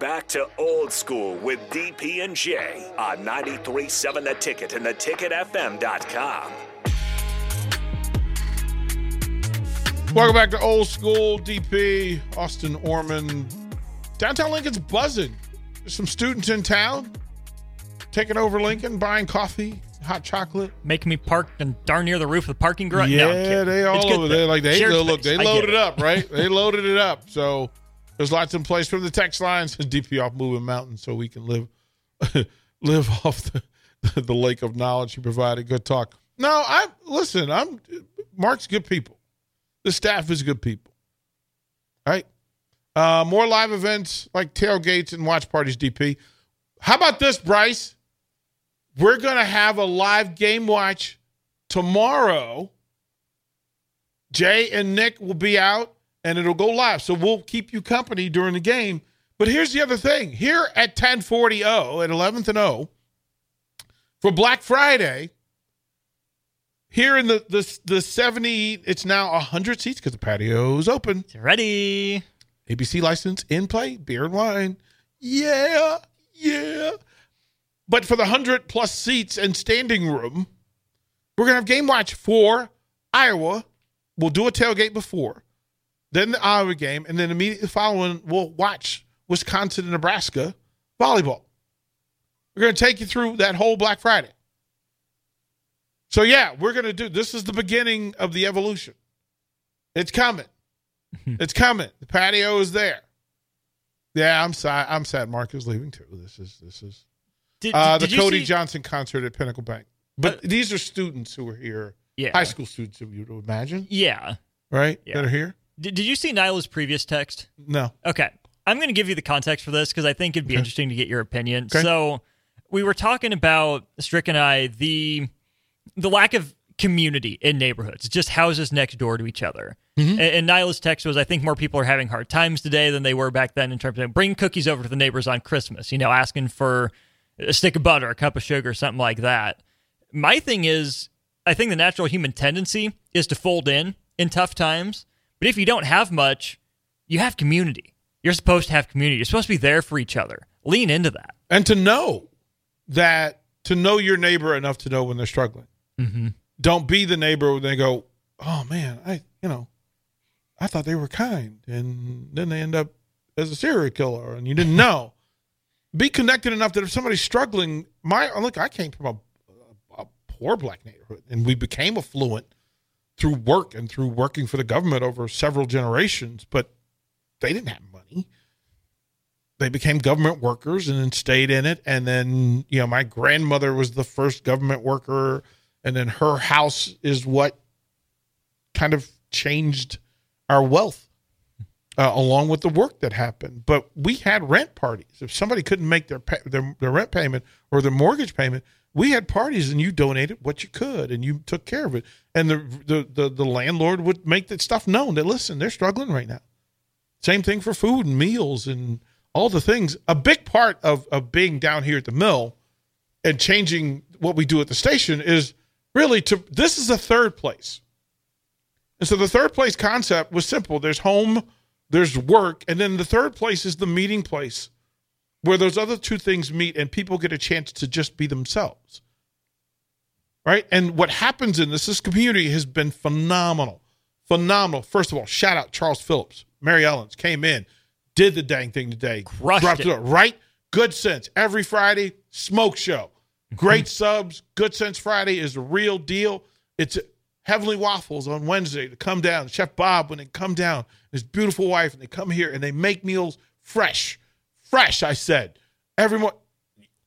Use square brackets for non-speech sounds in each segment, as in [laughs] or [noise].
Back to old school with DP and J on 93.7 The Ticket and theticketfm.com. Welcome back to old school DP Austin Orman. Downtown Lincoln's buzzing. There's some students in town taking over Lincoln, buying coffee, hot chocolate. Making me park and darn near the roof of the parking garage. Yeah, no, they all over there. Like they shared look, they loaded it. up, right? [laughs] they loaded it up. So there's lots in place from the text lines. [laughs] DP off moving mountains, so we can live [laughs] live off the [laughs] the lake of knowledge he provided. Good talk. No, I listen. I'm Mark's good people. The staff is good people. Right. Uh, more live events like tailgates and watch parties. DP. How about this, Bryce? We're gonna have a live game watch tomorrow. Jay and Nick will be out and it'll go live. So we'll keep you company during the game. But here's the other thing. Here at 1040 O at 11th and O for Black Friday, here in the the, the 70, it's now 100 seats because the patio's open. Ready. ABC license in play, beer and wine. Yeah, yeah. But for the 100 plus seats and standing room, we're going to have game watch for Iowa. We'll do a tailgate before, then the Iowa game, and then immediately following, we'll watch Wisconsin and Nebraska volleyball. We're going to take you through that whole Black Friday. So, yeah, we're going to do this is the beginning of the evolution. It's coming. [laughs] it's coming. The patio is there. Yeah, I'm sad. I'm sad. Mark is leaving too. This is this is Did, uh, the Cody see- Johnson concert at Pinnacle Bank. But Uh, these are students who are here, Yeah. high school students, if you would imagine, Yeah. right? Yeah. That are here. Did, did you see Nyla's previous text? No, Okay. I'm going to give you the context for this because I think it'd be interesting to get your opinion. Okay. So, we were talking about Strick and I the the lack of community in neighborhoods, just houses next door to each other. Mm-hmm. And, and Nyla's text was, I think more people are having hard times today than they were back then in terms of bring cookies over to the neighbors on Christmas, you know, asking for a stick of butter, a cup of sugar, something like that. My thing is, I think the natural human tendency is to fold in in tough times. But if you don't have much, you have community. You're supposed to have community. You're supposed to be there for each other. Lean into that. and to know that to know your neighbor enough to know when they're struggling. Mm-hmm. Don't be the neighbor when they go, "Oh man, I you know, I thought they were kind," and then they end up as a serial killer, and you didn't [laughs] know. be connected enough that if somebody's struggling, my look, I came from a, a poor black neighborhood, and we became affluent through work and through working for the government over several generations, but they didn't have money. They became government workers and then stayed in it. And then, you know, my grandmother was the first government worker, and then her house is what kind of changed our wealth uh, along with the work that happened. But we had rent parties. If somebody couldn't make their, their their rent payment or their mortgage payment, we had parties, and you donated what you could, and you took care of it. And the the the, the landlord would make that stuff known that listen, they're struggling right now. Same thing for food and meals and all the things. A big part of of being down here at the mill and changing what we do at the station is really to this is a third place. And so the third place concept was simple. There's home, there's work, and then the third place is the meeting place where those other two things meet and people get a chance to just be themselves. Right? And what happens in this, this community has been phenomenal. Phenomenal. First of all, shout out Charles Phillips. Mary Ellens came in, did the dang thing today. Crushed Dropped it. Right? Good Sense. Every Friday, smoke show. Great [laughs] subs. Good Sense Friday is the real deal. It's Heavenly Waffles on Wednesday to come down. Chef Bob, when they come down, his beautiful wife, and they come here and they make meals fresh. Fresh, I said. Every morning.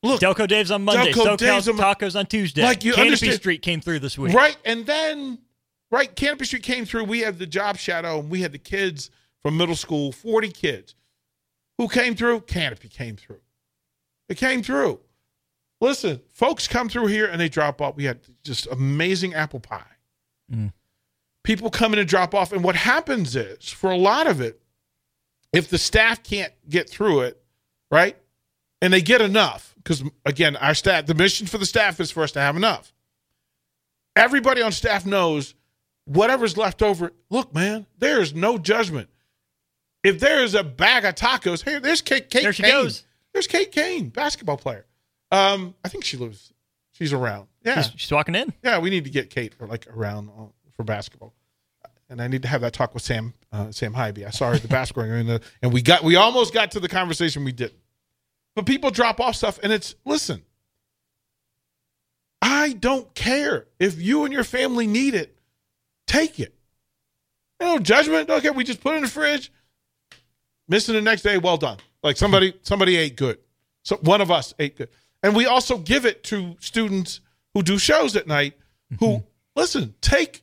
Look, Delco Dave's on Monday. Delco SoCal Dave's on- Tacos on Tuesday. Like, you Canopy understand- Street came through this week. Right. And then, right, Canopy Street came through. We had the job shadow, and we had the kids from middle school, 40 kids. Who came through? Canopy came through. It came through. Listen, folks come through here and they drop off. We had just amazing apple pie. Mm. People come in and drop off. And what happens is, for a lot of it, if the staff can't get through it, right, and they get enough, because again, our staff, the mission for the staff is for us to have enough everybody on staff knows whatever's left over. Look, man, there is no judgment. If there is a bag of tacos, here, there's Kate. Kate There she Kane. goes. There's Kate Kane, basketball player. Um, I think she lives. She's around. Yeah, She's, she's walking in. yeah. We need to get Kate for like around uh, for basketball, and I need to have that talk with Sam uh, Sam Hybe. I saw her at the basketball [laughs] game, and, and we got we almost got to the conversation we did. But people drop off stuff, and it's listen. I don't care if you and your family need it. Take it. No judgment. Okay, we just put it in the fridge. Missing the next day. Well done. Like somebody somebody ate good. So one of us ate good, and we also give it to students who do shows at night. Who mm-hmm. listen? Take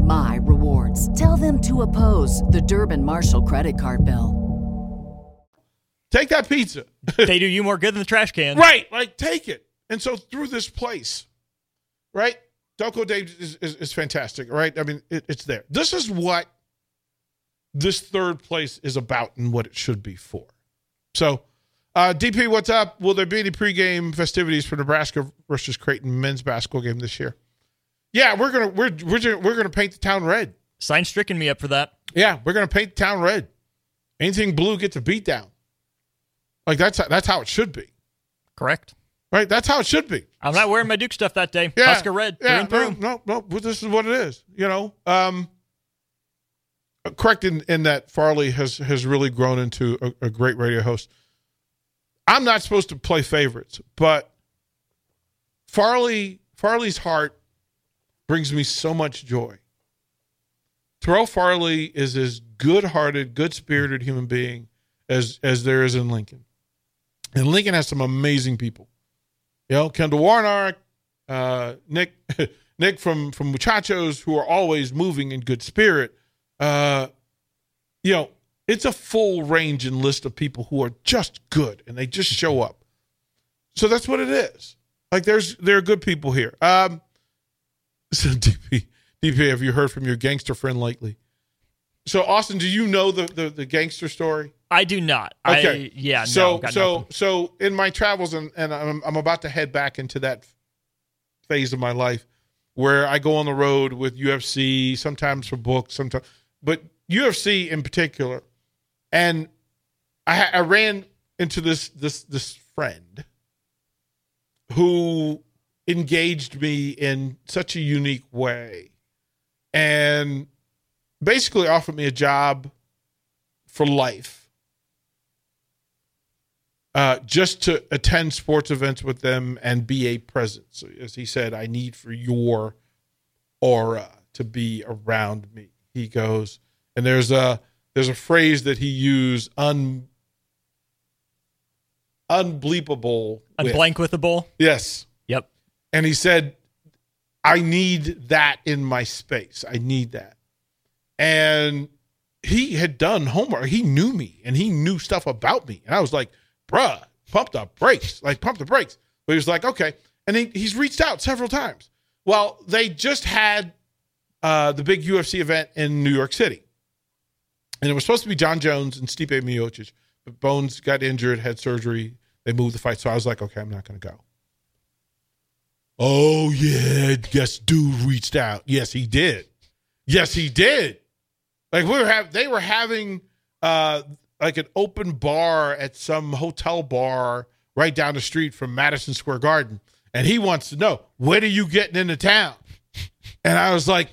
my rewards. Tell them to oppose the Durbin Marshall credit card bill. Take that pizza. [laughs] they do you more good than the trash can. Right. Like, take it. And so through this place, right? Delco Dave is, is, is fantastic, right? I mean, it, it's there. This is what this third place is about and what it should be for. So, uh, DP, what's up? Will there be any pregame festivities for Nebraska versus Creighton men's basketball game this year? Yeah, we're gonna we're we're gonna- we're gonna paint the town red. Sign stricken me up for that. Yeah, we're gonna paint the town red. Anything blue gets a beat down. Like that's that's how it should be, Correct. right? That's how it should be. I'm not wearing my Duke stuff that day. Yeah, Husker red. Yeah, through no, no, no. This is what it is. You know, um, uh, correct in, in that Farley has has really grown into a, a great radio host. I'm not supposed to play favorites, but Farley Farley's heart brings me so much joy. Terrell Farley is as good-hearted, good-spirited human being as as there is in Lincoln, and Lincoln has some amazing people. You know, Kendall Warnock, uh, Nick [laughs] Nick from from Muchachos, who are always moving in good spirit. Uh, you know, it's a full range and list of people who are just good and they just show up. So that's what it is. Like there's there are good people here. Um, [laughs] so DP DP, have you heard from your gangster friend lately? So Austin, do you know the the, the gangster story? I do not. Okay. I, yeah. So no, got so nothing. so in my travels and and I'm I'm about to head back into that phase of my life where I go on the road with UFC, sometimes for books, sometimes but UFC in particular. And I I ran into this this this friend who engaged me in such a unique way and basically offered me a job for life uh, just to attend sports events with them and be a presence. So as he said, I need for your aura to be around me. He goes, and there's a there's a phrase that he used un unbleepable. I'm with. blank with the bowl. Yes. And he said, I need that in my space. I need that. And he had done homework. He knew me and he knew stuff about me. And I was like, bruh, pump the brakes. Like, pump the brakes. But he was like, okay. And he, he's reached out several times. Well, they just had uh, the big UFC event in New York City. And it was supposed to be Jon Jones and Stipe Miocic. But Bones got injured, had surgery. They moved the fight. So I was like, okay, I'm not going to go. Oh, yeah. Yes, dude reached out. Yes, he did. Yes, he did. Like we were have they were having uh like an open bar at some hotel bar right down the street from Madison Square Garden. And he wants to know, when are you getting into town? And I was like,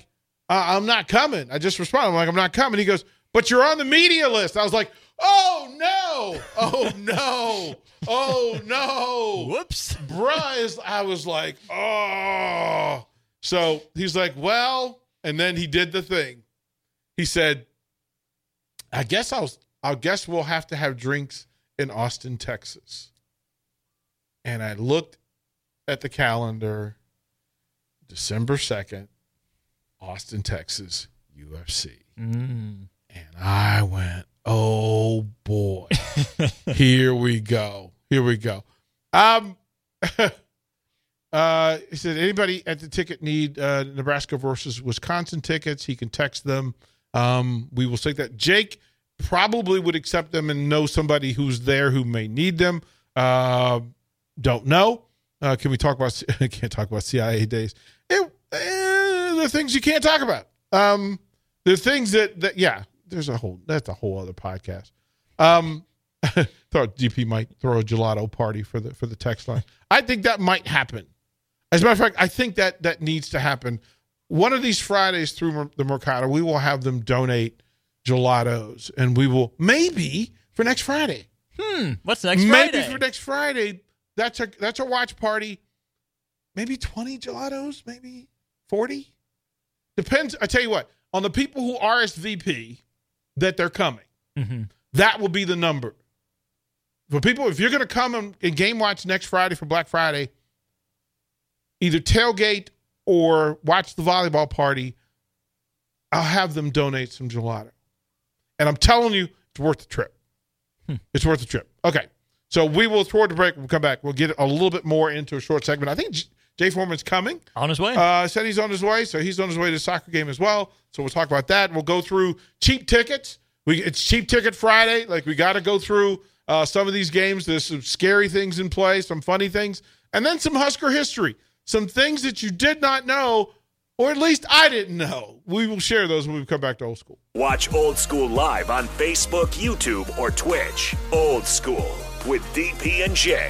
uh, I'm not coming. I just responded. I'm like, I'm not coming. He goes, but you're on the media list. I was like, oh no, oh no, oh no. Whoops. Bruh is I was like, oh. So he's like, well, and then he did the thing. He said, I guess I'll I guess we'll have to have drinks in Austin, Texas. And I looked at the calendar, December 2nd, Austin, Texas, UFC. Mm. And I went, oh boy, [laughs] here we go. Here we go. Um, [laughs] uh, he said, anybody at the ticket need uh, Nebraska versus Wisconsin tickets? He can text them. Um, we will take that. Jake probably would accept them and know somebody who's there who may need them. Uh, don't know. Uh, can we talk about? [laughs] can't talk about CIA days. It, uh, the things you can't talk about. Um, the things that that yeah. There's a whole that's a whole other podcast. Um, [laughs] thought DP might throw a gelato party for the for the text line. I think that might happen. As a matter of fact, I think that that needs to happen. One of these Fridays through the Mercado, we will have them donate gelatos, and we will maybe for next Friday. Hmm. What's next Friday? maybe Friday? for next Friday. That's a that's a watch party. Maybe twenty gelatos, maybe forty. Depends. I tell you what, on the people who RSVP that they're coming, Mm-hmm. that will be the number. For people, if you're going to come and, and game watch next Friday for Black Friday, either tailgate or watch the volleyball party, I'll have them donate some gelato. And I'm telling you, it's worth the trip. It's worth the trip. Okay. So we will throw the break. We'll come back. We'll get a little bit more into a short segment. I think Jay Foreman's coming. On his way. Uh, said he's on his way, so he's on his way to the soccer game as well. So we'll talk about that. We'll go through cheap tickets. We it's cheap ticket Friday. Like we got to go through uh, some of these games. There's some scary things in play, some funny things, and then some Husker history, some things that you did not know, or at least I didn't know. We will share those when we come back to old school. Watch Old School live on Facebook, YouTube, or Twitch. Old School with DP and J